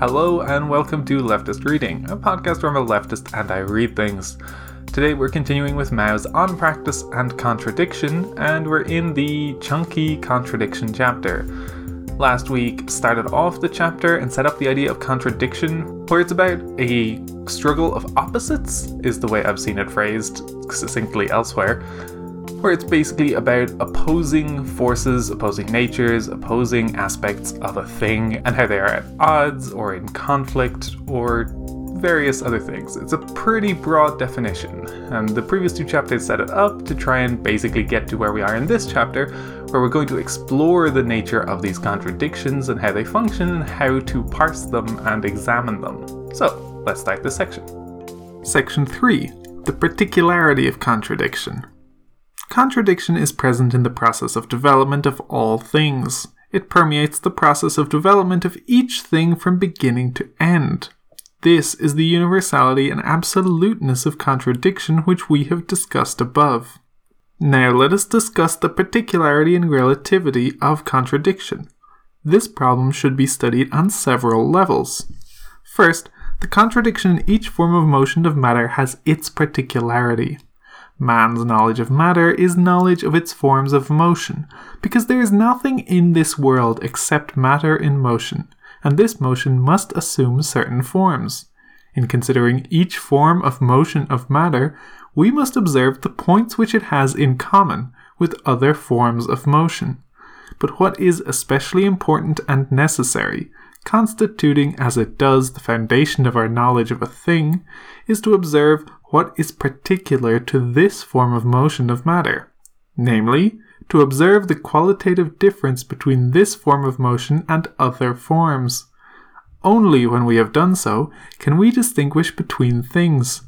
Hello, and welcome to Leftist Reading, a podcast where I'm a leftist and I read things. Today we're continuing with Mao's On Practice and Contradiction, and we're in the Chunky Contradiction chapter. Last week started off the chapter and set up the idea of contradiction, where it's about a struggle of opposites, is the way I've seen it phrased succinctly elsewhere where it's basically about opposing forces, opposing natures, opposing aspects of a thing, and how they are at odds or in conflict or various other things. It's a pretty broad definition, and the previous two chapters set it up to try and basically get to where we are in this chapter, where we're going to explore the nature of these contradictions and how they function and how to parse them and examine them. So, let's start this section. Section 3 The Particularity of Contradiction. Contradiction is present in the process of development of all things. It permeates the process of development of each thing from beginning to end. This is the universality and absoluteness of contradiction which we have discussed above. Now let us discuss the particularity and relativity of contradiction. This problem should be studied on several levels. First, the contradiction in each form of motion of matter has its particularity. Man's knowledge of matter is knowledge of its forms of motion, because there is nothing in this world except matter in motion, and this motion must assume certain forms. In considering each form of motion of matter, we must observe the points which it has in common with other forms of motion. But what is especially important and necessary, constituting as it does the foundation of our knowledge of a thing, is to observe what is particular to this form of motion of matter, namely, to observe the qualitative difference between this form of motion and other forms. Only when we have done so can we distinguish between things.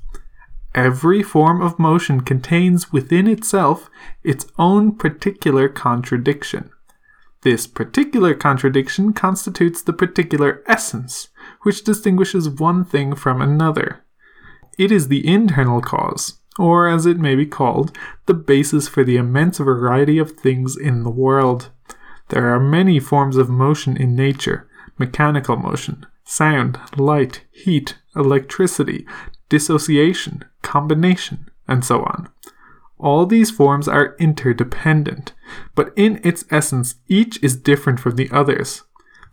Every form of motion contains within itself its own particular contradiction. This particular contradiction constitutes the particular essence, which distinguishes one thing from another. It is the internal cause, or as it may be called, the basis for the immense variety of things in the world. There are many forms of motion in nature mechanical motion, sound, light, heat, electricity, dissociation, combination, and so on. All these forms are interdependent, but in its essence, each is different from the others.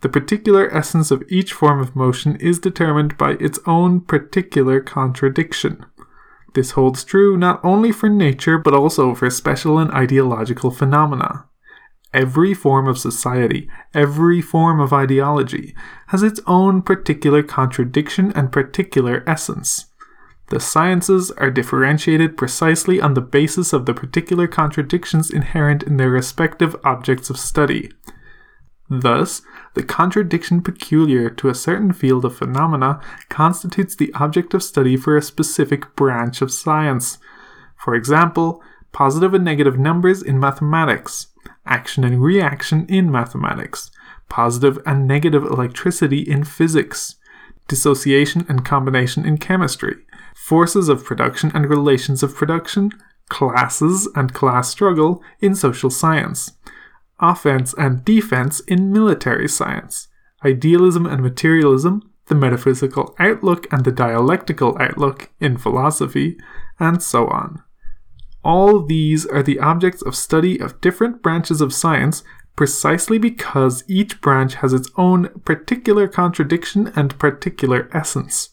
The particular essence of each form of motion is determined by its own particular contradiction. This holds true not only for nature but also for special and ideological phenomena. Every form of society, every form of ideology, has its own particular contradiction and particular essence. The sciences are differentiated precisely on the basis of the particular contradictions inherent in their respective objects of study. Thus, the contradiction peculiar to a certain field of phenomena constitutes the object of study for a specific branch of science. For example, positive and negative numbers in mathematics, action and reaction in mathematics, positive and negative electricity in physics, dissociation and combination in chemistry, forces of production and relations of production, classes and class struggle in social science offense and defense in military science, idealism and materialism, the metaphysical outlook and the dialectical outlook in philosophy, and so on. All these are the objects of study of different branches of science precisely because each branch has its own particular contradiction and particular essence.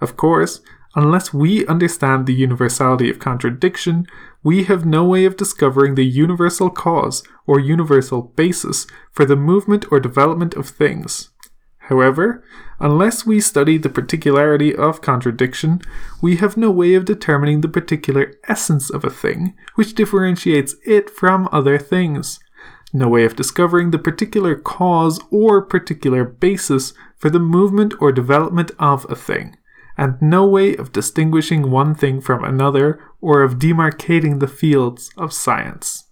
Of course, unless we understand the universality of contradiction, we have no way of discovering the universal cause or universal basis for the movement or development of things. However, unless we study the particularity of contradiction, we have no way of determining the particular essence of a thing, which differentiates it from other things. No way of discovering the particular cause or particular basis for the movement or development of a thing and no way of distinguishing one thing from another or of demarcating the fields of science.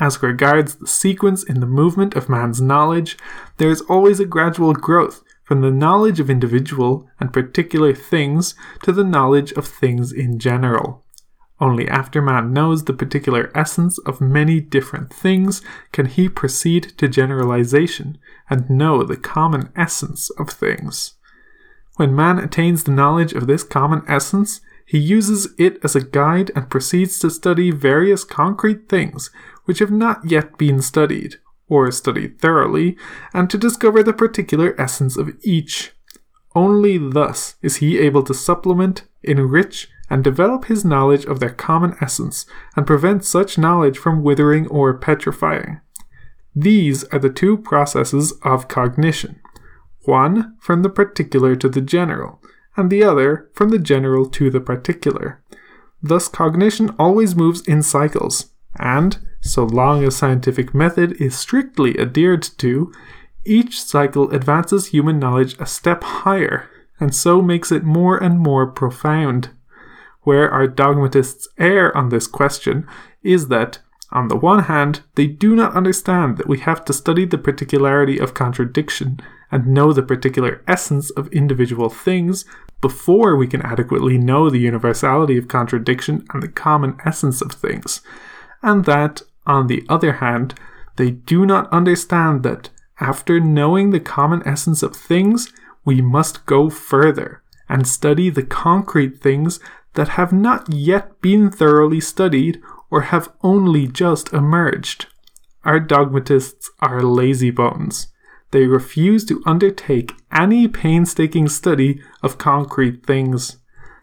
As regards the sequence in the movement of man's knowledge, there is always a gradual growth from the knowledge of individual and particular things to the knowledge of things in general. Only after man knows the particular essence of many different things can he proceed to generalization and know the common essence of things. When man attains the knowledge of this common essence, he uses it as a guide and proceeds to study various concrete things which have not yet been studied, or studied thoroughly, and to discover the particular essence of each. Only thus is he able to supplement, enrich, and develop his knowledge of their common essence, and prevent such knowledge from withering or petrifying. These are the two processes of cognition one from the particular to the general, and the other from the general to the particular. Thus, cognition always moves in cycles, and, so long as scientific method is strictly adhered to, each cycle advances human knowledge a step higher, and so makes it more and more profound. Where our dogmatists err on this question is that, on the one hand, they do not understand that we have to study the particularity of contradiction and know the particular essence of individual things before we can adequately know the universality of contradiction and the common essence of things, and that, on the other hand, they do not understand that, after knowing the common essence of things, we must go further and study the concrete things that have not yet been thoroughly studied or have only just emerged. Our dogmatists are lazy bones. They refuse to undertake any painstaking study of concrete things.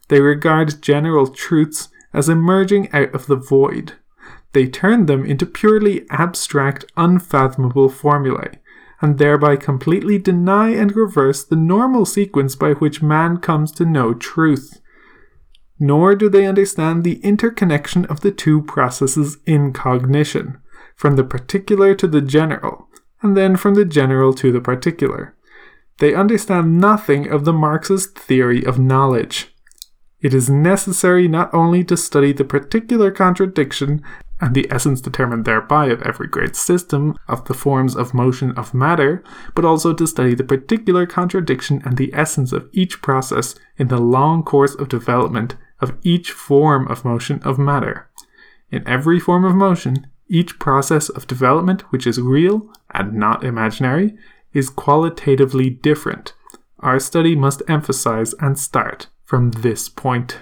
They regard general truths as emerging out of the void. They turn them into purely abstract, unfathomable formulae, and thereby completely deny and reverse the normal sequence by which man comes to know truth nor do they understand the interconnection of the two processes in cognition, from the particular to the general, and then from the general to the particular. They understand nothing of the Marxist theory of knowledge. It is necessary not only to study the particular contradiction and the essence determined thereby of every great system of the forms of motion of matter, but also to study the particular contradiction and the essence of each process in the long course of development of each form of motion of matter. In every form of motion, each process of development which is real and not imaginary is qualitatively different. Our study must emphasize and start from this point.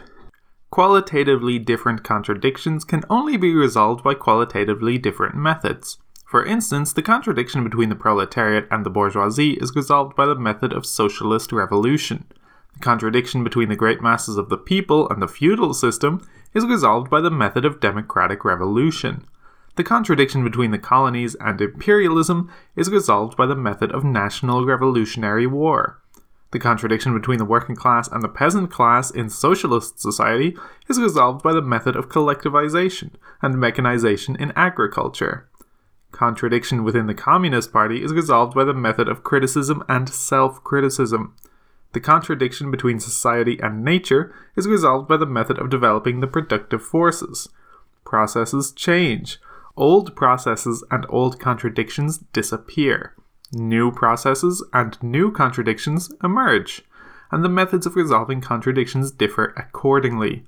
Qualitatively different contradictions can only be resolved by qualitatively different methods. For instance, the contradiction between the proletariat and the bourgeoisie is resolved by the method of socialist revolution. The contradiction between the great masses of the people and the feudal system is resolved by the method of democratic revolution. The contradiction between the colonies and imperialism is resolved by the method of national revolutionary war. The contradiction between the working class and the peasant class in socialist society is resolved by the method of collectivization and mechanization in agriculture. Contradiction within the Communist Party is resolved by the method of criticism and self criticism. The contradiction between society and nature is resolved by the method of developing the productive forces. Processes change. Old processes and old contradictions disappear. New processes and new contradictions emerge. And the methods of resolving contradictions differ accordingly.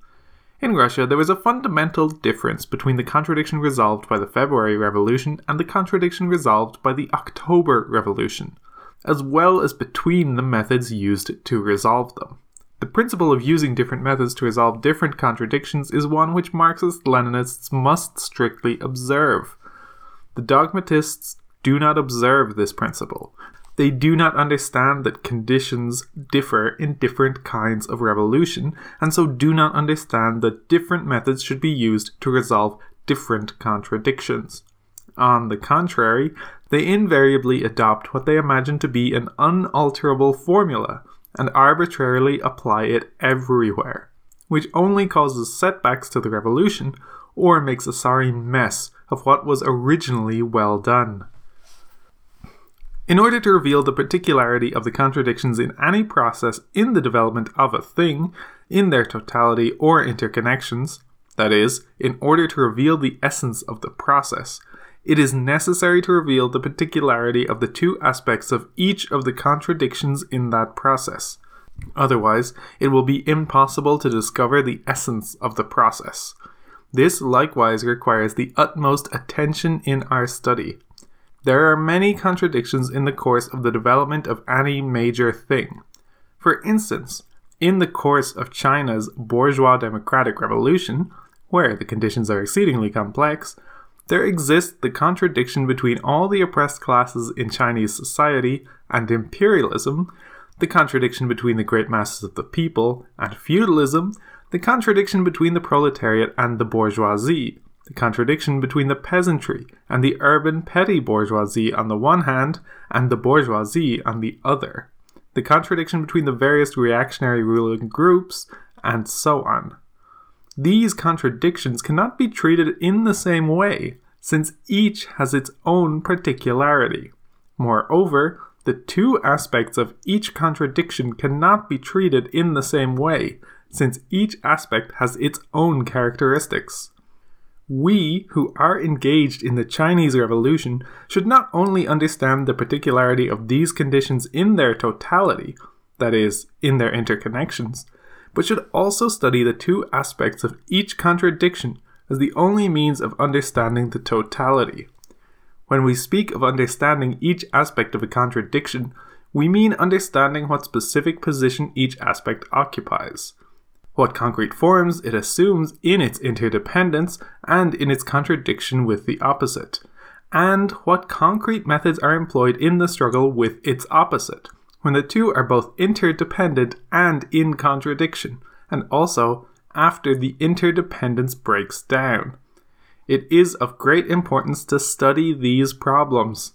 In Russia, there was a fundamental difference between the contradiction resolved by the February Revolution and the contradiction resolved by the October Revolution as well as between the methods used to resolve them. The principle of using different methods to resolve different contradictions is one which Marxist Leninists must strictly observe. The dogmatists do not observe this principle. They do not understand that conditions differ in different kinds of revolution, and so do not understand that different methods should be used to resolve different contradictions. On the contrary, they invariably adopt what they imagine to be an unalterable formula and arbitrarily apply it everywhere, which only causes setbacks to the revolution or makes a sorry mess of what was originally well done. In order to reveal the particularity of the contradictions in any process in the development of a thing, in their totality or interconnections, that is, in order to reveal the essence of the process, it is necessary to reveal the particularity of the two aspects of each of the contradictions in that process. Otherwise, it will be impossible to discover the essence of the process. This likewise requires the utmost attention in our study. There are many contradictions in the course of the development of any major thing. For instance, in the course of China's bourgeois democratic revolution, where the conditions are exceedingly complex, there exists the contradiction between all the oppressed classes in Chinese society and imperialism, the contradiction between the great masses of the people and feudalism, the contradiction between the proletariat and the bourgeoisie, the contradiction between the peasantry and the urban petty bourgeoisie on the one hand and the bourgeoisie on the other, the contradiction between the various reactionary ruling groups, and so on. These contradictions cannot be treated in the same way, since each has its own particularity. Moreover, the two aspects of each contradiction cannot be treated in the same way, since each aspect has its own characteristics. We, who are engaged in the Chinese Revolution, should not only understand the particularity of these conditions in their totality, that is, in their interconnections, but should also study the two aspects of each contradiction as the only means of understanding the totality. When we speak of understanding each aspect of a contradiction, we mean understanding what specific position each aspect occupies, what concrete forms it assumes in its interdependence and in its contradiction with the opposite, and what concrete methods are employed in the struggle with its opposite, when the two are both interdependent and in contradiction, and also after the interdependence breaks down. It is of great importance to study these problems.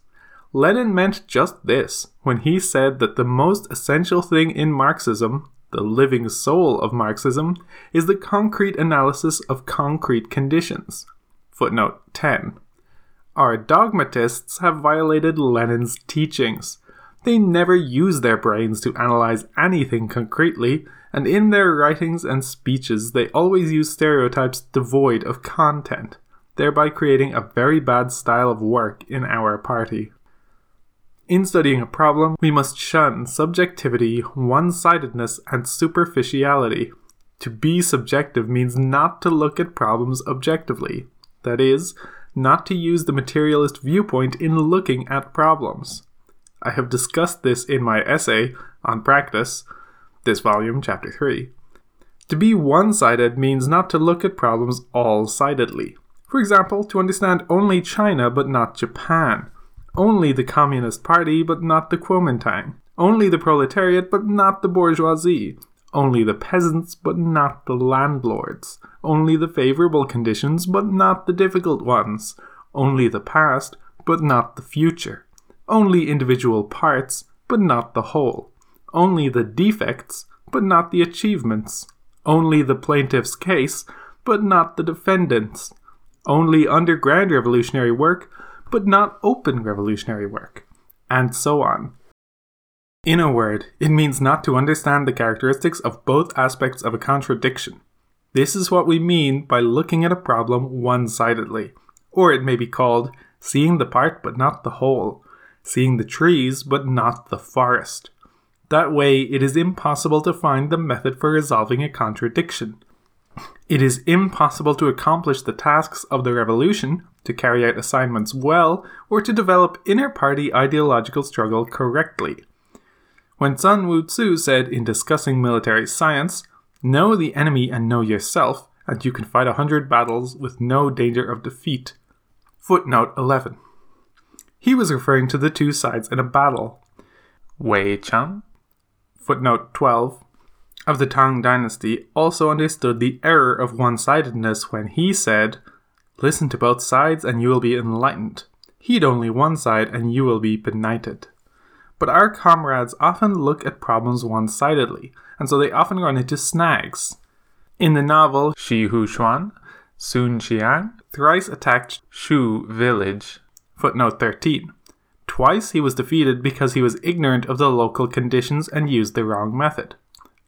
Lenin meant just this when he said that the most essential thing in Marxism, the living soul of Marxism, is the concrete analysis of concrete conditions. Footnote 10. Our dogmatists have violated Lenin's teachings. They never use their brains to analyze anything concretely, and in their writings and speeches, they always use stereotypes devoid of content thereby creating a very bad style of work in our party. In studying a problem, we must shun subjectivity, one sidedness, and superficiality. To be subjective means not to look at problems objectively, that is, not to use the materialist viewpoint in looking at problems. I have discussed this in my essay on practice, this volume, chapter 3. To be one sided means not to look at problems all sidedly. For example, to understand only China but not Japan, only the Communist Party but not the Kuomintang, only the proletariat but not the bourgeoisie, only the peasants but not the landlords, only the favorable conditions but not the difficult ones, only the past but not the future, only individual parts but not the whole, only the defects but not the achievements, only the plaintiff's case but not the defendant's, only underground revolutionary work, but not open revolutionary work, and so on. In a word, it means not to understand the characteristics of both aspects of a contradiction. This is what we mean by looking at a problem one sidedly, or it may be called seeing the part but not the whole, seeing the trees but not the forest. That way, it is impossible to find the method for resolving a contradiction. It is impossible to accomplish the tasks of the revolution, to carry out assignments well, or to develop inner party ideological struggle correctly. When Sun Wu Tzu said in discussing military science, Know the enemy and know yourself, and you can fight a hundred battles with no danger of defeat. Footnote 11. He was referring to the two sides in a battle. Wei Cheng. Footnote 12 of the Tang Dynasty also understood the error of one sidedness when he said, Listen to both sides and you will be enlightened. Heed only one side and you will be benighted. But our comrades often look at problems one sidedly, and so they often run into snags. In the novel Shui Hu Chuan, Sung Chiang thrice attacked Shu village. Footnote 13. Twice he was defeated because he was ignorant of the local conditions and used the wrong method.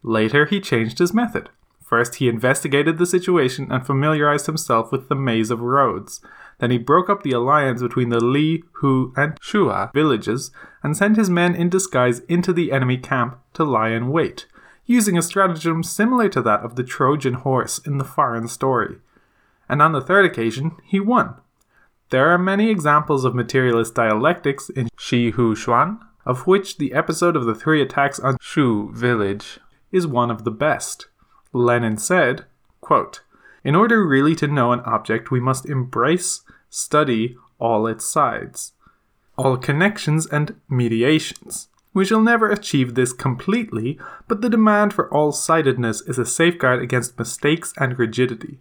Later, he changed his method. First, he investigated the situation and familiarized himself with the maze of roads. Then he broke up the alliance between the Li, Hu, and Shua villages and sent his men in disguise into the enemy camp to lie in wait, using a stratagem similar to that of the Trojan horse in the foreign story. And on the third occasion, he won. There are many examples of materialist dialectics in Shui Hu Chuan, of which the episode of the three attacks on Shu village is one of the best. Lenin said, quote, In order really to know an object, we must embrace, study all its sides, all connections and mediations. We shall never achieve this completely, but the demand for all sidedness is a safeguard against mistakes and rigidity.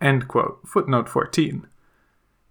End quote. Footnote 14.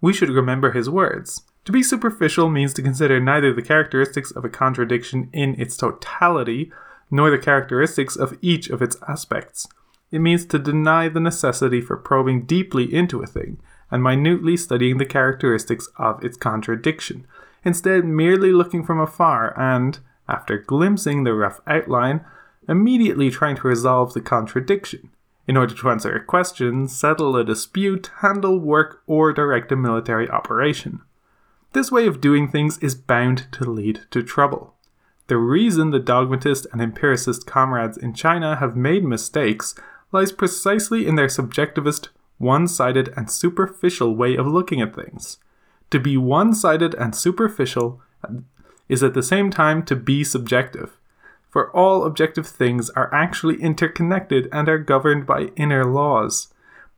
We should remember his words. To be superficial means to consider neither the characteristics of a contradiction in its totality, nor the characteristics of each of its aspects. It means to deny the necessity for probing deeply into a thing and minutely studying the characteristics of its contradiction, instead, merely looking from afar and, after glimpsing the rough outline, immediately trying to resolve the contradiction, in order to answer a question, settle a dispute, handle work, or direct a military operation. This way of doing things is bound to lead to trouble. The reason the dogmatist and empiricist comrades in China have made mistakes lies precisely in their subjectivist, one sided, and superficial way of looking at things. To be one sided and superficial is at the same time to be subjective, for all objective things are actually interconnected and are governed by inner laws.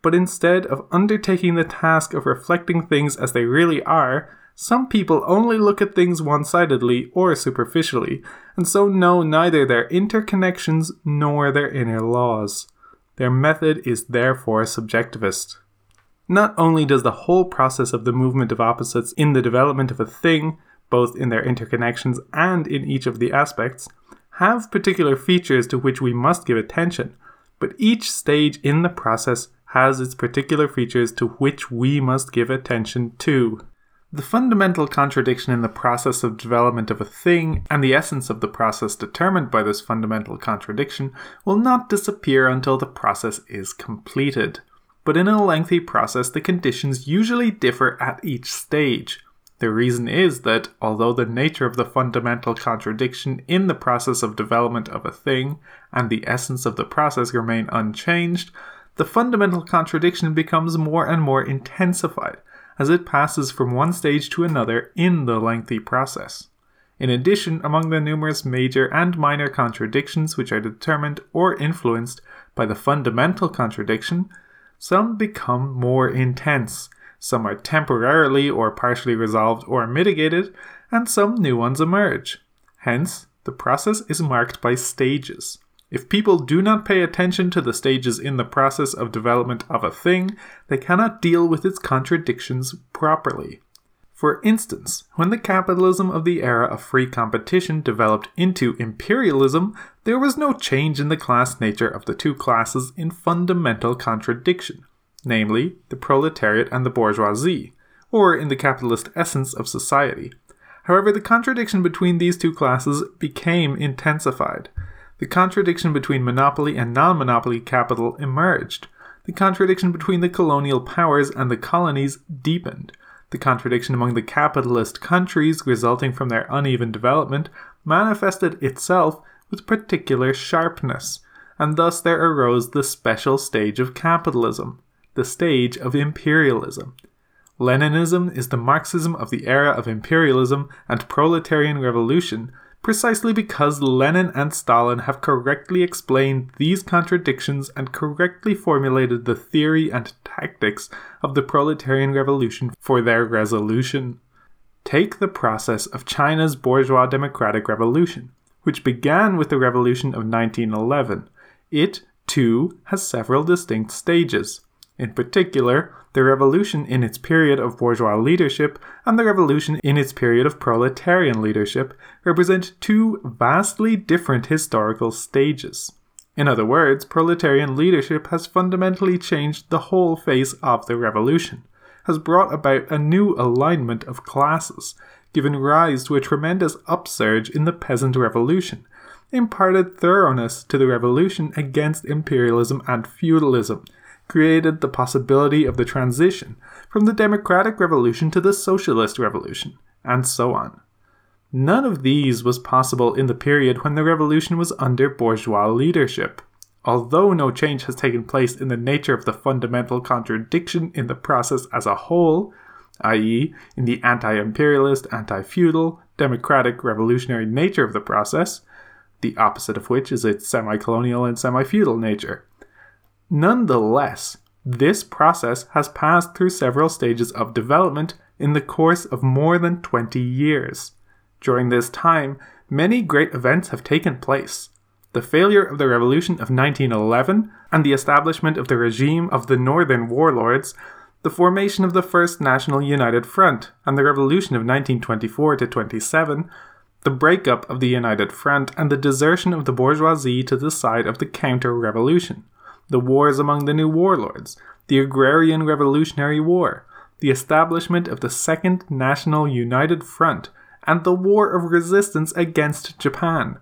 But instead of undertaking the task of reflecting things as they really are, some people only look at things one sidedly or superficially, and so know neither their interconnections nor their inner laws. Their method is therefore subjectivist. Not only does the whole process of the movement of opposites in the development of a thing both in their interconnections and in each of the aspects, have particular features to which we must give attention, but each stage in the process has its particular features to which we must give attention too. The fundamental contradiction in the process of development of a thing and the essence of the process determined by this fundamental contradiction will not disappear until the process is completed. But in a lengthy process, the conditions usually differ at each stage. The reason is that, although the nature of the fundamental contradiction in the process of development of a thing and the essence of the process remain unchanged, the fundamental contradiction becomes more and more intensified as it passes from one stage to another in the lengthy process. In addition, among the numerous major and minor contradictions which are determined or influenced by the fundamental contradiction, some become more intense some are temporarily or partially resolved or mitigated, and some new ones emerge. Hence, the process is marked by stages. If people do not pay attention to the stages in the process of development of a thing, they cannot deal with its contradictions properly. For instance, when the capitalism of the era of free competition developed into imperialism, there was no change in the class nature of the two classes in fundamental contradiction namely, the proletariat and the bourgeoisie, or in the capitalist essence of society. However, the contradiction between these two classes became intensified. The contradiction between monopoly and non monopoly capital emerged. The contradiction between the colonial powers and the colonies deepened. The contradiction among the capitalist countries resulting from their uneven development manifested itself with particular sharpness, and thus there arose the special stage of capitalism the stage of imperialism. Leninism is the Marxism of the era of imperialism and proletarian revolution, precisely because Lenin and Stalin have correctly explained these contradictions and correctly formulated the theory and tactics of the proletarian revolution for their resolution. Take the process of China's bourgeois democratic revolution, which began with the revolution of 1911. It, too, has several distinct stages. In particular, the revolution in its period of bourgeois leadership and the revolution in its period of proletarian leadership represent two vastly different historical stages. In other words, proletarian leadership has fundamentally changed the whole face of the revolution, has brought about a new alignment of classes, given rise to a tremendous upsurge in the peasant revolution, imparted thoroughness to the revolution against imperialism and feudalism, created the possibility of the transition from the democratic revolution to the socialist revolution, and so on. None of these was possible in the period when the revolution was under bourgeois leadership. Although no change has taken place in the nature of the fundamental contradiction in the process as a whole, i.e., in the anti imperialist, anti feudal, democratic revolutionary nature of the process, the opposite of which is its semi colonial and semi feudal nature. Nonetheless, this process has passed through several stages of development in the course of more than 20 years. During this time, many great events have taken place. The failure of the revolution of 1911 and the establishment of the regime of the northern warlords, the formation of the First National United Front and the revolution of 1924 to 27, the breakup of the United Front and the desertion of the bourgeoisie to the side of the counter revolution the wars among the new warlords, the Agrarian Revolutionary War, the establishment of the Second National United Front, and the War of Resistance against Japan.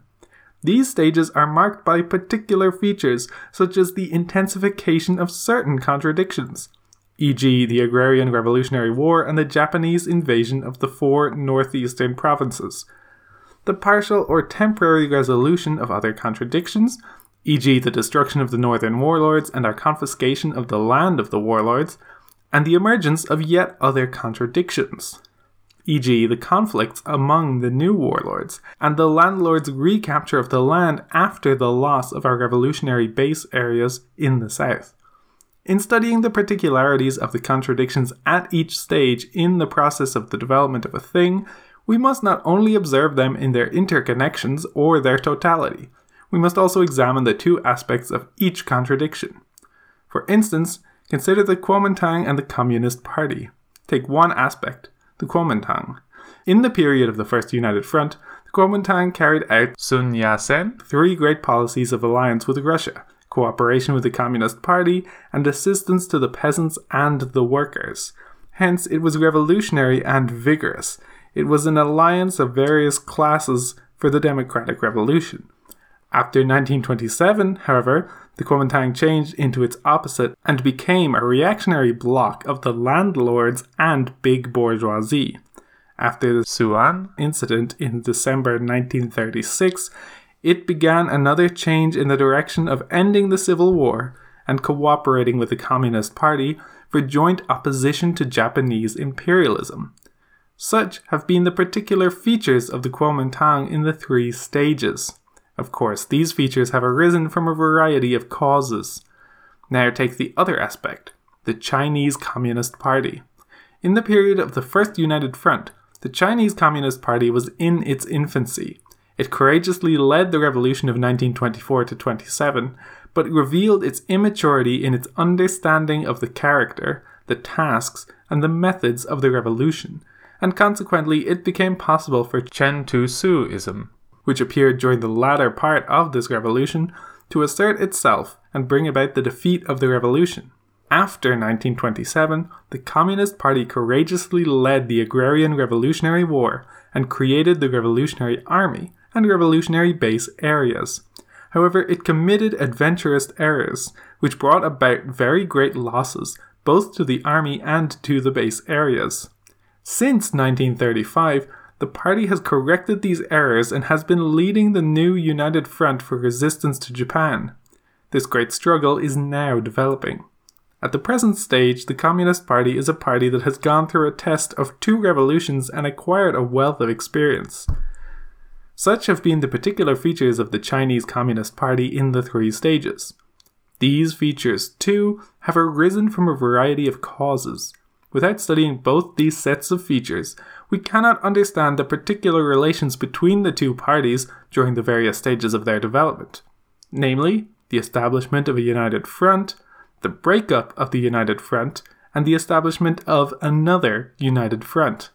These stages are marked by particular features, such as the intensification of certain contradictions, e.g., the Agrarian Revolutionary War and the Japanese invasion of the four northeastern provinces, the partial or temporary resolution of other contradictions, e.g., the destruction of the northern warlords and our confiscation of the land of the warlords, and the emergence of yet other contradictions, e.g., the conflicts among the new warlords, and the landlords' recapture of the land after the loss of our revolutionary base areas in the south. In studying the particularities of the contradictions at each stage in the process of the development of a thing, we must not only observe them in their interconnections or their totality, we must also examine the two aspects of each contradiction. For instance, consider the Kuomintang and the Communist Party. Take one aspect, the Kuomintang. In the period of the First United Front, the Kuomintang carried out Sun Yat-sen three great policies of alliance with Russia cooperation with the Communist Party, and assistance to the peasants and the workers. Hence, it was revolutionary and vigorous. It was an alliance of various classes for the democratic revolution. After 1927, however, the Kuomintang changed into its opposite and became a reactionary bloc of the landlords and big bourgeoisie. After the Sian incident in December 1936, it began another change in the direction of ending the civil war and cooperating with the Communist Party for joint opposition to Japanese imperialism. Such have been the particular features of the Kuomintang in the three stages. Of course, these features have arisen from a variety of causes. Now take the other aspect the Chinese Communist Party. In the period of the First United Front, the Chinese Communist Party was in its infancy. It courageously led the revolution of 1924 to 27, but revealed its immaturity in its understanding of the character, the tasks, and the methods of the revolution, and consequently it became possible for Chen Tu-hsiuism which appeared during the latter part of this revolution, to assert itself and bring about the defeat of the revolution. After 1927, the Communist Party courageously led the Agrarian Revolutionary War and created the Revolutionary Army and revolutionary base areas. However, it committed adventurous errors, which brought about very great losses both to the army and to the base areas. Since 1935, the party has corrected these errors and has been leading the new United Front for resistance to Japan. This great struggle is now developing. At the present stage, the Communist Party is a party that has gone through a test of two revolutions and acquired a wealth of experience. Such have been the particular features of the Chinese Communist Party in the three stages. These features, too, have arisen from a variety of causes. Without studying both these sets of features, we cannot understand the particular relations between the two parties during the various stages of their development, namely, the establishment of a united front, the breakup of the united front, and the establishment of another united front.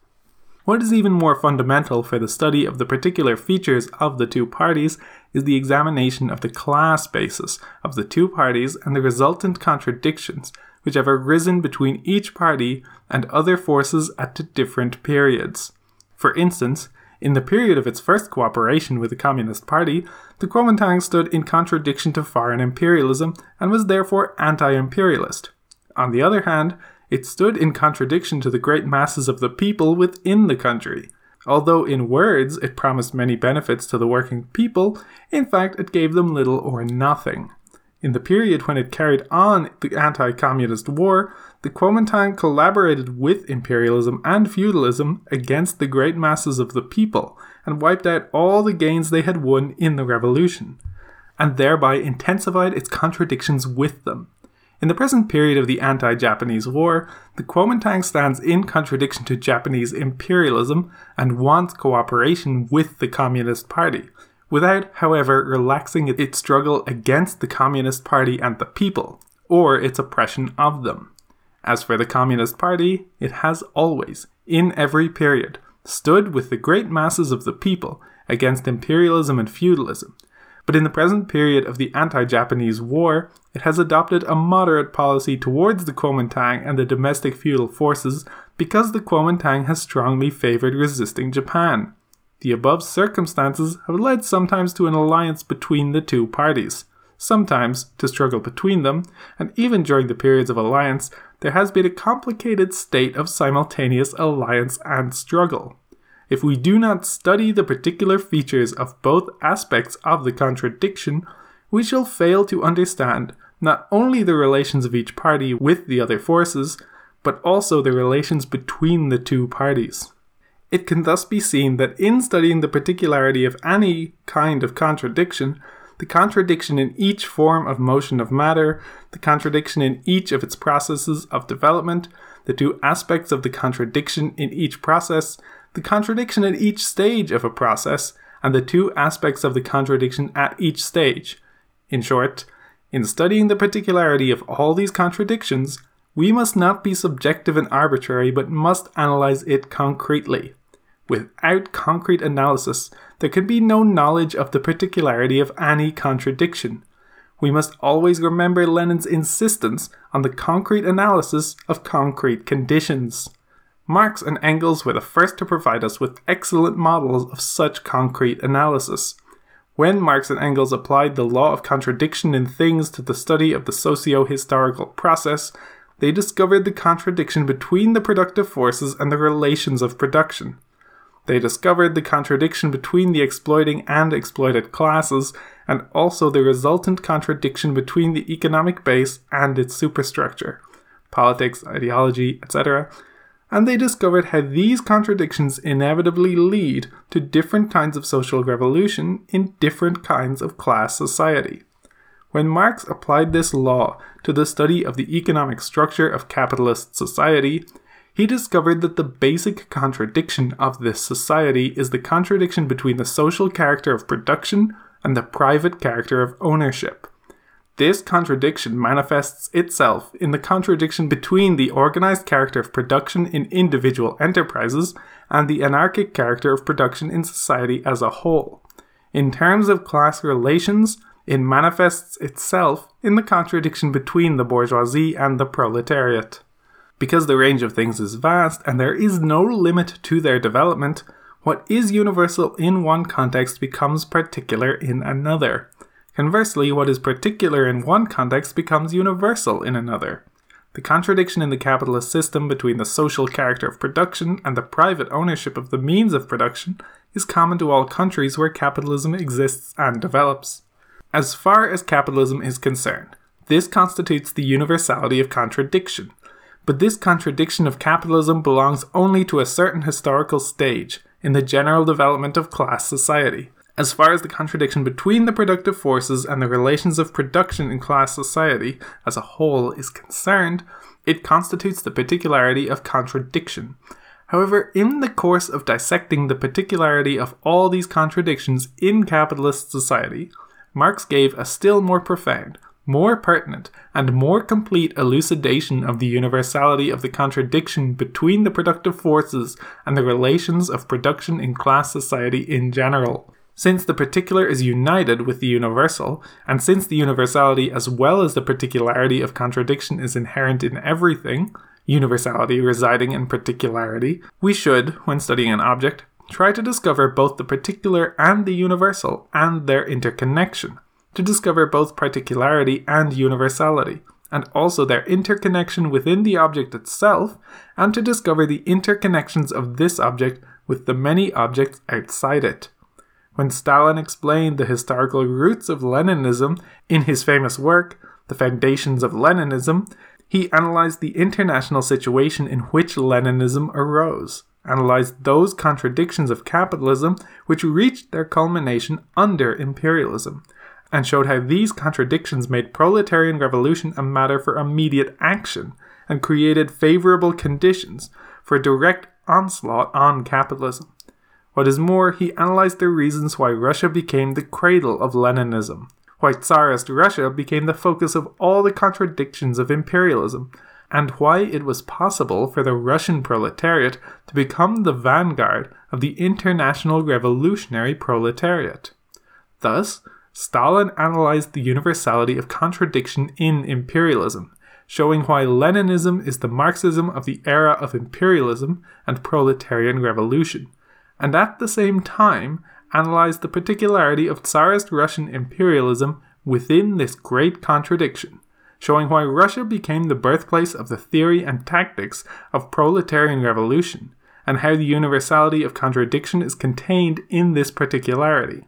What is even more fundamental for the study of the particular features of the two parties is the examination of the class basis of the two parties and the resultant contradictions which have arisen between each party and other forces at different periods. For instance, in the period of its first cooperation with the Communist Party, the Kuomintang stood in contradiction to foreign imperialism and was therefore anti imperialist. On the other hand, it stood in contradiction to the great masses of the people within the country. Although in words it promised many benefits to the working people, in fact it gave them little or nothing. In the period when it carried on the anti communist war, the Kuomintang collaborated with imperialism and feudalism against the great masses of the people and wiped out all the gains they had won in the revolution, and thereby intensified its contradictions with them. In the present period of the anti Japanese war, the Kuomintang stands in contradiction to Japanese imperialism and wants cooperation with the Communist Party, without, however, relaxing its struggle against the Communist Party and the people, or its oppression of them. As for the Communist Party, it has always, in every period, stood with the great masses of the people against imperialism and feudalism, but in the present period of the anti Japanese war, it has adopted a moderate policy towards the Kuomintang and the domestic feudal forces because the Kuomintang has strongly favored resisting Japan. The above circumstances have led sometimes to an alliance between the two parties, sometimes to struggle between them, and even during the periods of alliance, there has been a complicated state of simultaneous alliance and struggle. If we do not study the particular features of both aspects of the contradiction, we shall fail to understand not only the relations of each party with the other forces, but also the relations between the two parties. It can thus be seen that in studying the particularity of any kind of contradiction, the contradiction in each form of motion of matter, the contradiction in each of its processes of development, the two aspects of the contradiction in each process, the contradiction at each stage of a process, and the two aspects of the contradiction at each stage. In short, in studying the particularity of all these contradictions, we must not be subjective and arbitrary, but must analyze it concretely. Without concrete analysis, there can be no knowledge of the particularity of any contradiction. We must always remember Lenin's insistence on the concrete analysis of concrete conditions. Marx and Engels were the first to provide us with excellent models of such concrete analysis. When Marx and Engels applied the law of contradiction in things to the study of the socio historical process, they discovered the contradiction between the productive forces and the relations of production. They discovered the contradiction between the exploiting and exploited classes, and also the resultant contradiction between the economic base and its superstructure politics, ideology, etc and they discovered how these contradictions inevitably lead to different kinds of social revolution in different kinds of class society. When Marx applied this law to the study of the economic structure of capitalist society, he discovered that the basic contradiction of this society is the contradiction between the social character of production and the private character of ownership. This contradiction manifests itself in the contradiction between the organized character of production in individual enterprises and the anarchic character of production in society as a whole. In terms of class relations, it manifests itself in the contradiction between the bourgeoisie and the proletariat. Because the range of things is vast and there is no limit to their development, what is universal in one context becomes particular in another. Conversely, what is particular in one context becomes universal in another. The contradiction in the capitalist system between the social character of production and the private ownership of the means of production is common to all countries where capitalism exists and develops. As far as capitalism is concerned, this constitutes the universality of contradiction. But this contradiction of capitalism belongs only to a certain historical stage in the general development of class society. As far as the contradiction between the productive forces and the relations of production in class society as a whole is concerned, it constitutes the particularity of contradiction. However, in the course of dissecting the particularity of all these contradictions in capitalist society, Marx gave a still more profound, more pertinent, and more complete elucidation of the universality of the contradiction between the productive forces and the relations of production in class society in general. Since the particular is united with the universal, and since the universality as well as the particularity of contradiction is inherent in everything, universality residing in particularity, we should, when studying an object, try to discover both the particular and the universal and their interconnection, to discover both particularity and universality, and also their interconnection within the object itself, and to discover the interconnections of this object with the many objects outside it. When Stalin explained the historical roots of Leninism in his famous work, The Foundations of Leninism, he analyzed the international situation in which Leninism arose, analyzed those contradictions of capitalism which reached their culmination under imperialism, and showed how these contradictions made proletarian revolution a matter for immediate action and created favorable conditions for direct onslaught on capitalism. What is more, he analyzed the reasons why Russia became the cradle of Leninism, why Tsarist Russia became the focus of all the contradictions of imperialism, and why it was possible for the Russian proletariat to become the vanguard of the international revolutionary proletariat. Thus, Stalin analyzed the universality of contradiction in imperialism, showing why Leninism is the Marxism of the era of imperialism and proletarian revolution, and at the same time analyzed the particularity of Tsarist Russian imperialism within this great contradiction, showing why Russia became the birthplace of the theory and tactics of proletarian revolution, and how the universality of contradiction is contained in this particularity.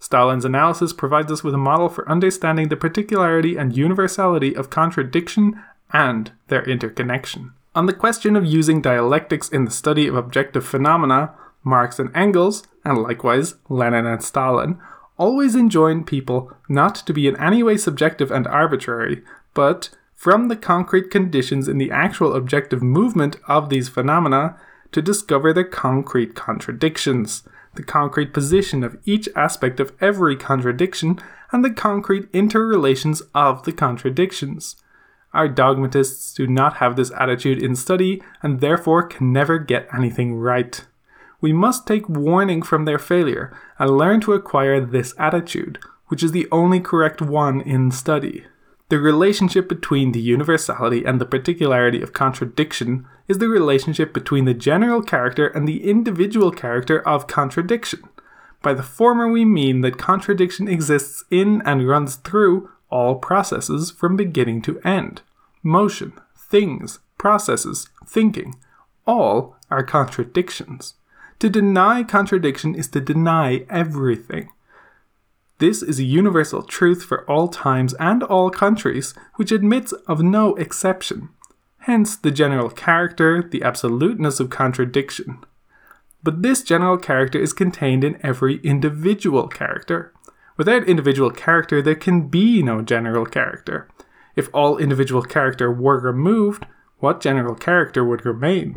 Stalin's analysis provides us with a model for understanding the particularity and universality of contradiction and their interconnection. On the question of using dialectics in the study of objective phenomena, Marx and Engels, and likewise Lenin and Stalin, always enjoined people not to be in any way subjective and arbitrary, but from the concrete conditions in the actual objective movement of these phenomena to discover the concrete contradictions, the concrete position of each aspect of every contradiction, and the concrete interrelations of the contradictions. Our dogmatists do not have this attitude in study and therefore can never get anything right. We must take warning from their failure and learn to acquire this attitude, which is the only correct one in study. The relationship between the universality and the particularity of contradiction is the relationship between the general character and the individual character of contradiction. By the former, we mean that contradiction exists in and runs through all processes from beginning to end. Motion, things, processes, thinking, all are contradictions. To deny contradiction is to deny everything. This is a universal truth for all times and all countries, which admits of no exception. Hence the general character, the absoluteness of contradiction. But this general character is contained in every individual character. Without individual character, there can be no general character. If all individual character were removed, what general character would remain?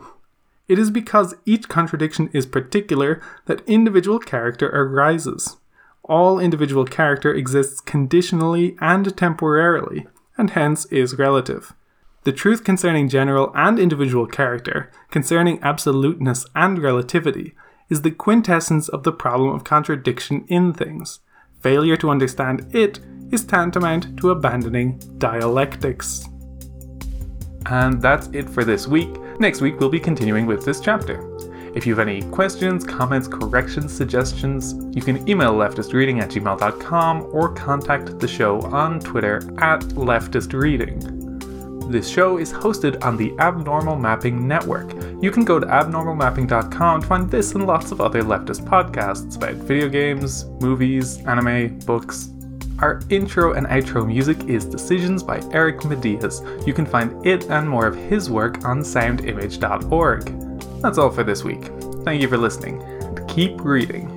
It is because each contradiction is particular that individual character arises all individual character exists conditionally and temporarily, and hence is relative. The truth concerning general and individual character, concerning absoluteness and relativity, is the quintessence of the problem of contradiction in things. Failure to understand it is tantamount to abandoning dialectics. And that's it for this week. Next week, we'll be continuing with this chapter. If you have any questions, comments, corrections, suggestions, you can email leftistreading at gmail.com or contact the show on Twitter at leftistreading. This show is hosted on the Abnormal Mapping Network. You can go to abnormalmapping.com to find this and lots of other leftist podcasts about video games, movies, anime, books. Our intro and outro music is Decisions by Eric Matyas. You can find it and more of his work on soundimage.org. That's all for this week. Thank you for listening, keep reading.